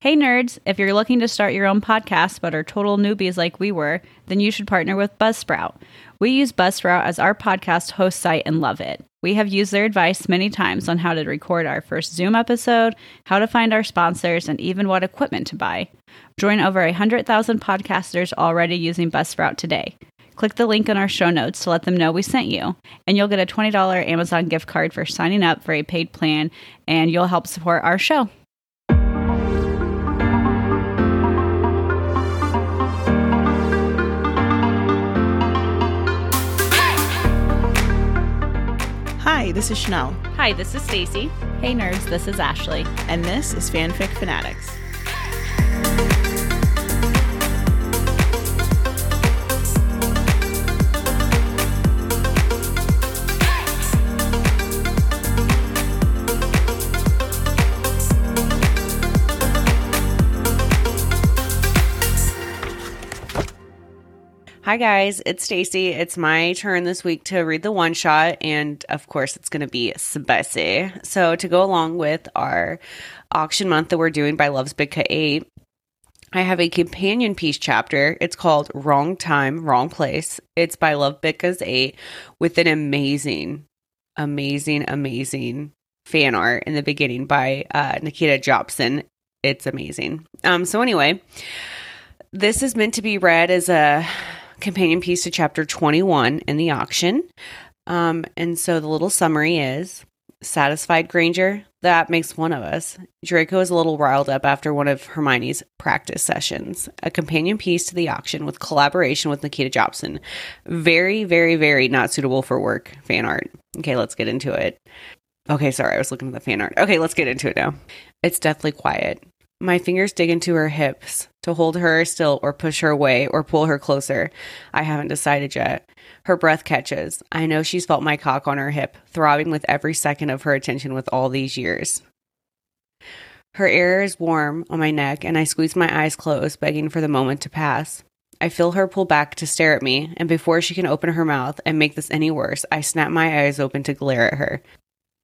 Hey nerds, if you're looking to start your own podcast but are total newbies like we were, then you should partner with Buzzsprout. We use Buzzsprout as our podcast host site and love it. We have used their advice many times on how to record our first Zoom episode, how to find our sponsors, and even what equipment to buy. Join over 100,000 podcasters already using Buzzsprout today. Click the link in our show notes to let them know we sent you, and you'll get a $20 Amazon gift card for signing up for a paid plan, and you'll help support our show. Hi, this is Chanel, Hi, this is Stacy. Hey nerds, this is Ashley. and this is Fanfic Fanatics. Hi guys, it's Stacy. It's my turn this week to read the one shot, and of course, it's going to be spicy. So, to go along with our auction month that we're doing by Love's Bitca 8, I have a companion piece chapter. It's called Wrong Time, Wrong Place. It's by Love Bitca's 8 with an amazing, amazing, amazing fan art in the beginning by uh, Nikita Jobson. It's amazing. Um, so, anyway, this is meant to be read as a companion piece to chapter 21 in the auction. Um, and so the little summary is satisfied Granger, that makes one of us. Draco is a little riled up after one of Hermione's practice sessions. A companion piece to the auction with collaboration with Nikita Jobson. Very, very, very not suitable for work fan art. Okay, let's get into it. Okay, sorry, I was looking at the fan art. Okay, let's get into it now. It's deathly quiet. My fingers dig into her hips to hold her still or push her away or pull her closer. I haven't decided yet. Her breath catches. I know she's felt my cock on her hip, throbbing with every second of her attention with all these years. Her air is warm on my neck, and I squeeze my eyes closed, begging for the moment to pass. I feel her pull back to stare at me, and before she can open her mouth and make this any worse, I snap my eyes open to glare at her.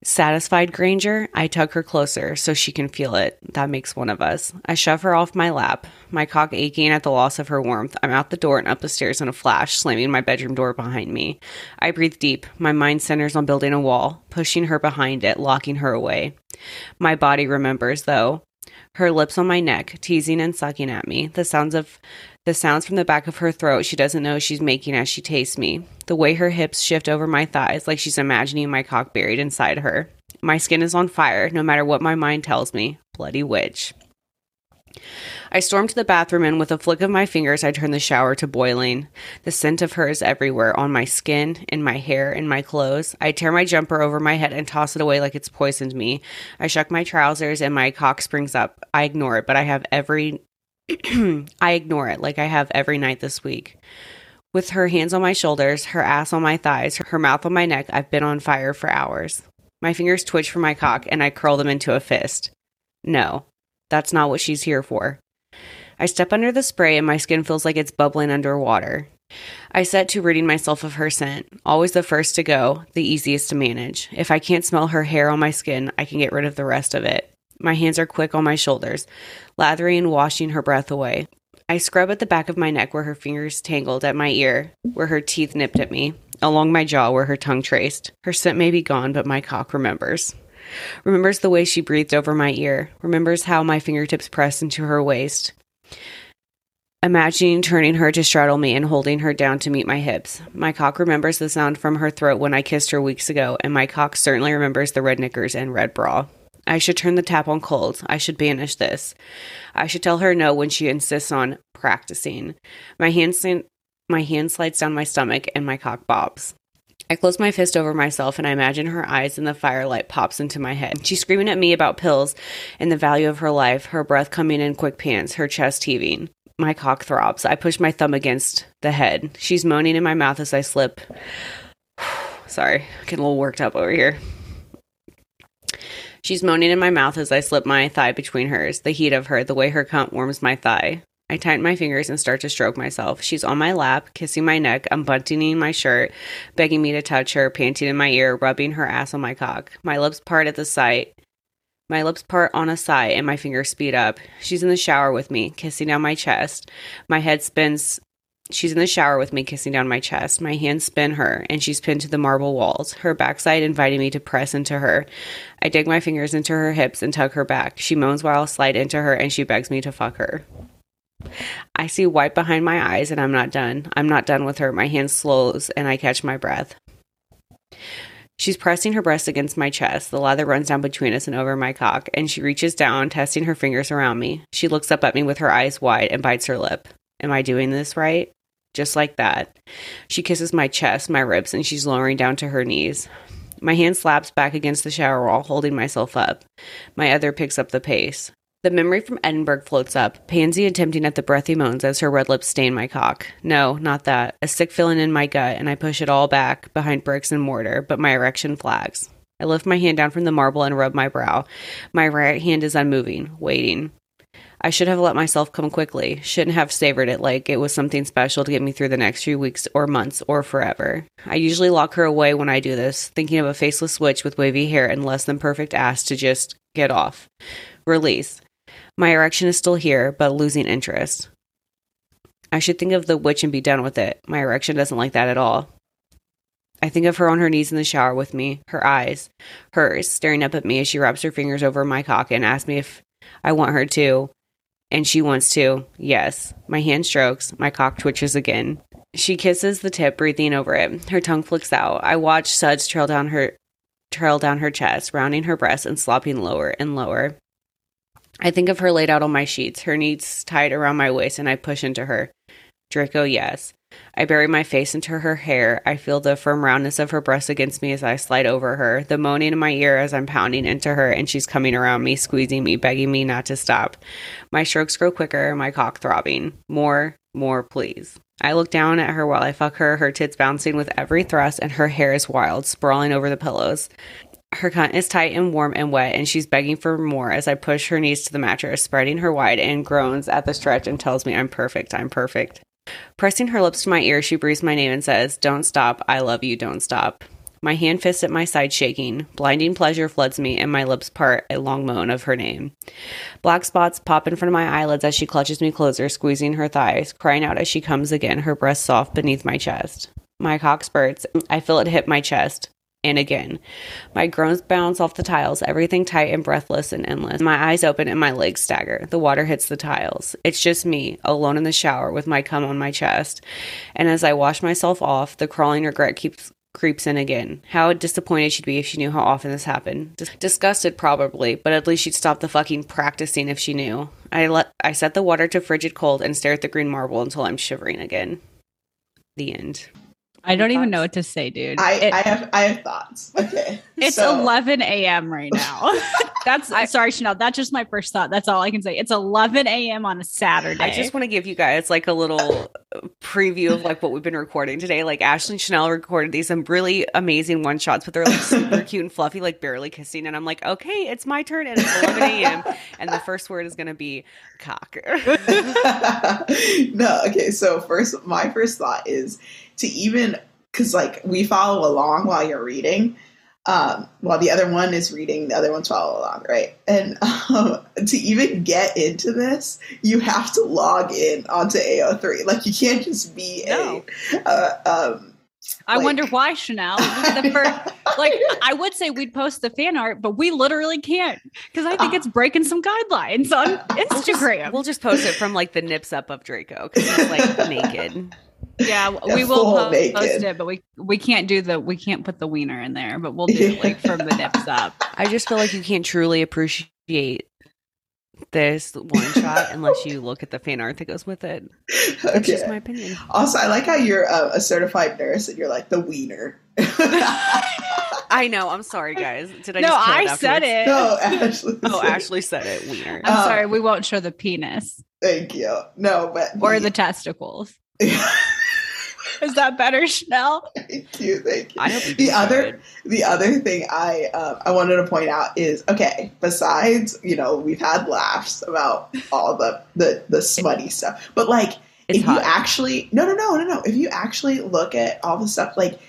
Satisfied Granger, I tug her closer so she can feel it. That makes one of us. I shove her off my lap, my cock aching at the loss of her warmth. I'm out the door and up the stairs in a flash, slamming my bedroom door behind me. I breathe deep. My mind centers on building a wall, pushing her behind it, locking her away. My body remembers, though. Her lips on my neck, teasing and sucking at me. The sounds of the sounds from the back of her throat she doesn't know she's making as she tastes me. The way her hips shift over my thighs like she's imagining my cock buried inside her. My skin is on fire, no matter what my mind tells me. Bloody witch. I storm to the bathroom and with a flick of my fingers I turn the shower to boiling. The scent of her is everywhere on my skin, in my hair, in my clothes. I tear my jumper over my head and toss it away like it's poisoned me. I shuck my trousers and my cock springs up. I ignore it, but I have every I ignore it like I have every night this week. With her hands on my shoulders, her ass on my thighs, her mouth on my neck, I've been on fire for hours. My fingers twitch for my cock and I curl them into a fist. No, that's not what she's here for. I step under the spray and my skin feels like it's bubbling underwater. I set to ridding myself of her scent, always the first to go, the easiest to manage. If I can't smell her hair on my skin, I can get rid of the rest of it. My hands are quick on my shoulders, lathering and washing her breath away. I scrub at the back of my neck where her fingers tangled at my ear, where her teeth nipped at me, along my jaw where her tongue traced. Her scent may be gone, but my cock remembers. Remembers the way she breathed over my ear, remembers how my fingertips pressed into her waist. Imagining turning her to straddle me and holding her down to meet my hips. My cock remembers the sound from her throat when I kissed her weeks ago, and my cock certainly remembers the red knickers and red bra. I should turn the tap on cold. I should banish this. I should tell her no when she insists on practicing. My hand, sli- my hand slides down my stomach and my cock bobs. I close my fist over myself and I imagine her eyes in the firelight pops into my head. She's screaming at me about pills and the value of her life, her breath coming in quick pants, her chest heaving. My cock throbs. I push my thumb against the head. She's moaning in my mouth as I slip. Sorry, getting a little worked up over here. She's moaning in my mouth as I slip my thigh between hers, the heat of her, the way her cunt warms my thigh. I tighten my fingers and start to stroke myself. She's on my lap, kissing my neck, unbuttoning my shirt, begging me to touch her, panting in my ear, rubbing her ass on my cock. My lips part at the sight. My lips part on a sigh and my fingers speed up. She's in the shower with me, kissing down my chest. My head spins. She's in the shower with me, kissing down my chest. My hands spin her, and she's pinned to the marble walls, her backside inviting me to press into her. I dig my fingers into her hips and tug her back. She moans while I slide into her, and she begs me to fuck her. I see white behind my eyes, and I'm not done. I'm not done with her. My hand slows, and I catch my breath. She's pressing her breast against my chest. The lather runs down between us and over my cock, and she reaches down, testing her fingers around me. She looks up at me with her eyes wide and bites her lip. Am I doing this right? Just like that. She kisses my chest, my ribs, and she's lowering down to her knees. My hand slaps back against the shower wall, holding myself up. My other picks up the pace. The memory from Edinburgh floats up, Pansy attempting at the breathy moans as her red lips stain my cock. No, not that. A sick feeling in my gut, and I push it all back behind bricks and mortar, but my erection flags. I lift my hand down from the marble and rub my brow. My right hand is unmoving, waiting. I should have let myself come quickly. Shouldn't have savored it like it was something special to get me through the next few weeks or months or forever. I usually lock her away when I do this, thinking of a faceless witch with wavy hair and less than perfect ass to just get off. Release. My erection is still here, but losing interest. I should think of the witch and be done with it. My erection doesn't like that at all. I think of her on her knees in the shower with me, her eyes, hers, staring up at me as she wraps her fingers over my cock and asks me if I want her to. And she wants to. Yes. My hand strokes. My cock twitches again. She kisses the tip, breathing over it. Her tongue flicks out. I watch suds trail down her trail down her chest, rounding her breast and slopping lower and lower. I think of her laid out on my sheets, her knees tied around my waist, and I push into her. Draco, yes. I bury my face into her hair. I feel the firm roundness of her breast against me as I slide over her, the moaning in my ear as I'm pounding into her, and she's coming around me, squeezing me, begging me not to stop. My strokes grow quicker, my cock throbbing. More, more, please. I look down at her while I fuck her, her tits bouncing with every thrust, and her hair is wild, sprawling over the pillows. Her cunt is tight and warm and wet, and she's begging for more as I push her knees to the mattress, spreading her wide, and groans at the stretch and tells me I'm perfect, I'm perfect. Pressing her lips to my ear, she breathes my name and says, Don't stop, I love you, don't stop. My hand fists at my side shaking. Blinding pleasure floods me, and my lips part a long moan of her name. Black spots pop in front of my eyelids as she clutches me closer, squeezing her thighs, crying out as she comes again, her breast soft beneath my chest. My cock spurts. I feel it hit my chest. And again, my groans bounce off the tiles, everything tight and breathless and endless. My eyes open and my legs stagger. The water hits the tiles. It's just me, alone in the shower with my cum on my chest. And as I wash myself off, the crawling regret keeps creeps in again. How disappointed she'd be if she knew how often this happened. Dis- disgusted probably, but at least she'd stop the fucking practicing if she knew. I let I set the water to frigid cold and stare at the green marble until I'm shivering again. The end. I don't even know what to say, dude. I, It- I have I have thoughts. Okay. it's so- 11 a.m. right now. That's I, sorry, Chanel. That's just my first thought. That's all I can say. It's 11 a.m. on a Saturday. I just want to give you guys like a little preview of like what we've been recording today. Like Ashley and Chanel recorded these some really amazing one shots, but they're like super cute and fluffy, like barely kissing. And I'm like, okay, it's my turn, and it's 11 a.m. and the first word is gonna be cock. no, okay. So first, my first thought is to even because like we follow along while you're reading, um, while the other one is reading, the other one's follow along, right? And um, to even get into this, you have to log in onto AO3. Like you can't just be No. a. Uh, um, I like- wonder why, Chanel. The first, like I would say we'd post the fan art, but we literally can't because I think it's breaking some guidelines on Instagram. we'll just post it from like the nips up of Draco because he's like naked. Yeah, Yeah, we will full po- naked. post it, but we we can't do the we can't put the wiener in there, but we'll do it like from the nips up. I just feel like you can't truly appreciate this one shot unless you look at the fan art that goes with it. That's okay. just my opinion. Also, I like how you're uh, a certified nurse and you're like the wiener. I know. I'm sorry, guys. Did I? no, just kill I said it. no, Ashley. Oh, Ashley said it. Wiener. I'm Uh, sorry, we won't show the penis Thank you. No, but or the testicles. Is that better, Chanel? thank you, thank you. I hope you the other good. the other thing I um, I wanted to point out is okay. Besides, you know, we've had laughs about all the the the smutty stuff, but like It's if hot. you actually no no no no no if you actually look at all the stuff like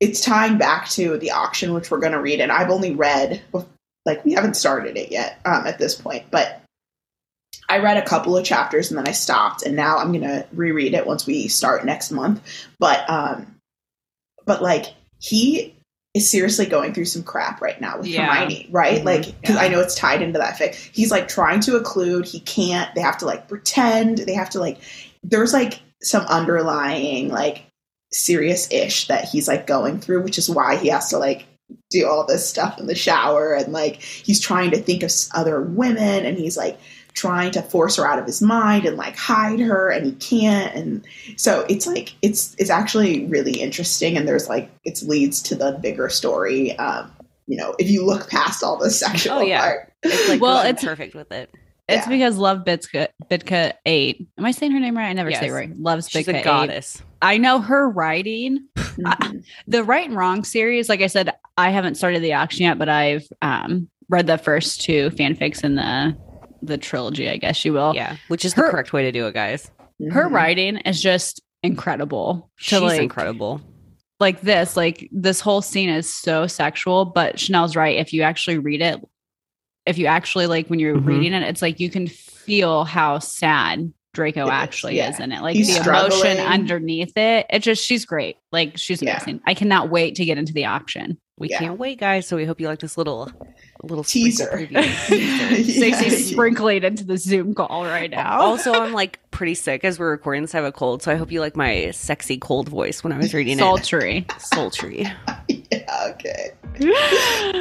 it's tying back to the auction which we're going to read and i've only read like we haven't started it yet um, at this point, but I read a couple of chapters and then I stopped, and now I'm gonna reread it once we start next month. But um, but like he is seriously going through some crap right now with Yeah. Hermione, right? Mhm. Like because Yeah. I know it's tied into that fic. He's like trying to occlude, he can't. They have to like pretend. They have to like. There's like some underlying like serious ish that he's like going through, which is why he has to like do all this stuff in the shower and like he's trying to think of s- other women and he's like trying to force her out of his mind and like hide her and he can't and so it's like it's it's actually really interesting and there's like it leads to the bigger story um you know if you look past all the sexual Oh, yeah. part It's like Well, well, it's- perfect with it. It's Yeah. because Love Bitca, Bitca 8. Am I saying her name right? I never say Yes. it right. Loves She's Bitca a 8. goddess. I know her writing. Mhm. The Right and Wrong series, like I said, I haven't started the auction yet, but I've um, read the first two fanfics in the the trilogy, I guess you will. Yeah, which is her- the correct way to do it, guys. Her Mhm. writing is just incredible. To She's like, incredible. like this, like this whole scene is so sexual, but Chanel's right. If you actually read it, if you actually like when you're Mhm. reading it, it's like you can feel how sad Draco It is, actually yeah. is in it. Like He's the emotion underneath it. It just she's great. Like she's Yeah. amazing. I cannot wait to get into the auction. We Yeah. can't wait, guys. So we hope you like this little little Teaser. sprinkle preview. Yeah. Sprinkling into the Zoom call right now. Also, I'm like pretty sick as we're recording this. I have a cold, so I hope you like my sexy cold voice when I was reading sultry. it. Sultry. Sultry. yeah okay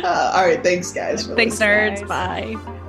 uh, all right thanks guys for Thanks, listening. nerds. Bye.